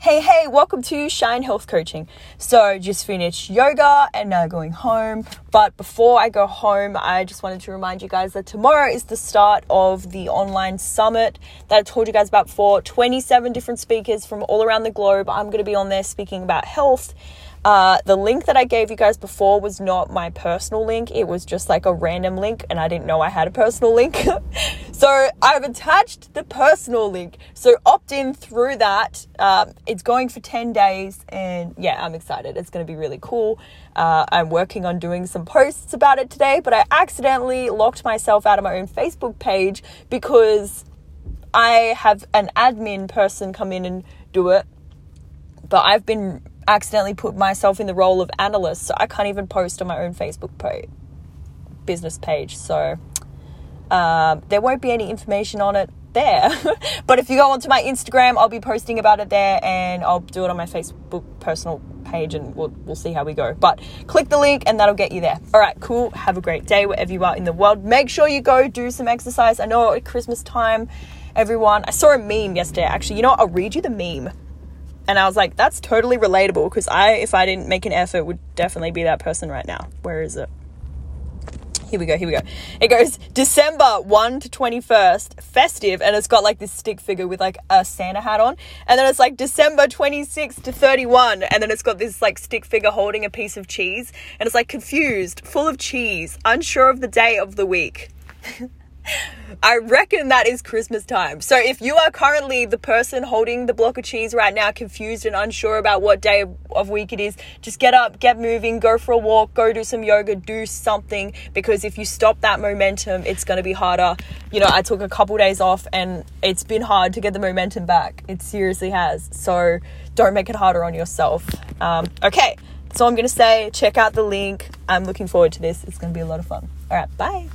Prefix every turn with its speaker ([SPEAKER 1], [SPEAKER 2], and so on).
[SPEAKER 1] Hey, hey, welcome to Shine Health Coaching. So, just finished yoga and now going home. But before I go home, I just wanted to remind you guys that tomorrow is the start of the online summit that I told you guys about before. 27 different speakers from all around the globe. I'm going to be on there speaking about health. Uh, the link that I gave you guys before was not my personal link. It was just like a random link, and I didn't know I had a personal link. so I've attached the personal link. So opt in through that. Um, it's going for 10 days, and yeah, I'm excited. It's going to be really cool. Uh, I'm working on doing some posts about it today, but I accidentally locked myself out of my own Facebook page because I have an admin person come in and do it. But I've been accidentally put myself in the role of analyst, so I can't even post on my own Facebook page, business page. So um, there won't be any information on it there. but if you go onto my Instagram, I'll be posting about it there, and I'll do it on my Facebook personal page, and we'll we'll see how we go. But click the link, and that'll get you there. All right, cool. Have a great day wherever you are in the world. Make sure you go do some exercise. I know at Christmas time, everyone. I saw a meme yesterday. Actually, you know what? I'll read you the meme and I was like, that's totally relatable because I, if I didn't make an effort, would definitely be that person right now. Where is it? Here we go, here we go. It goes December 1 to 21st, festive, and it's got like this stick figure with like a Santa hat on. And then it's like December 26 to 31, and then it's got this like stick figure holding a piece of cheese. And it's like confused, full of cheese, unsure of the day of the week. I reckon that is Christmas time. So if you are currently the person holding the block of cheese right now, confused and unsure about what day of week it is, just get up, get moving, go for a walk, go do some yoga, do something because if you stop that momentum, it's going to be harder. You know, I took a couple days off and it's been hard to get the momentum back. It seriously has. So don't make it harder on yourself. Um, okay, so I'm going to say check out the link. I'm looking forward to this. It's going to be a lot of fun. All right, bye.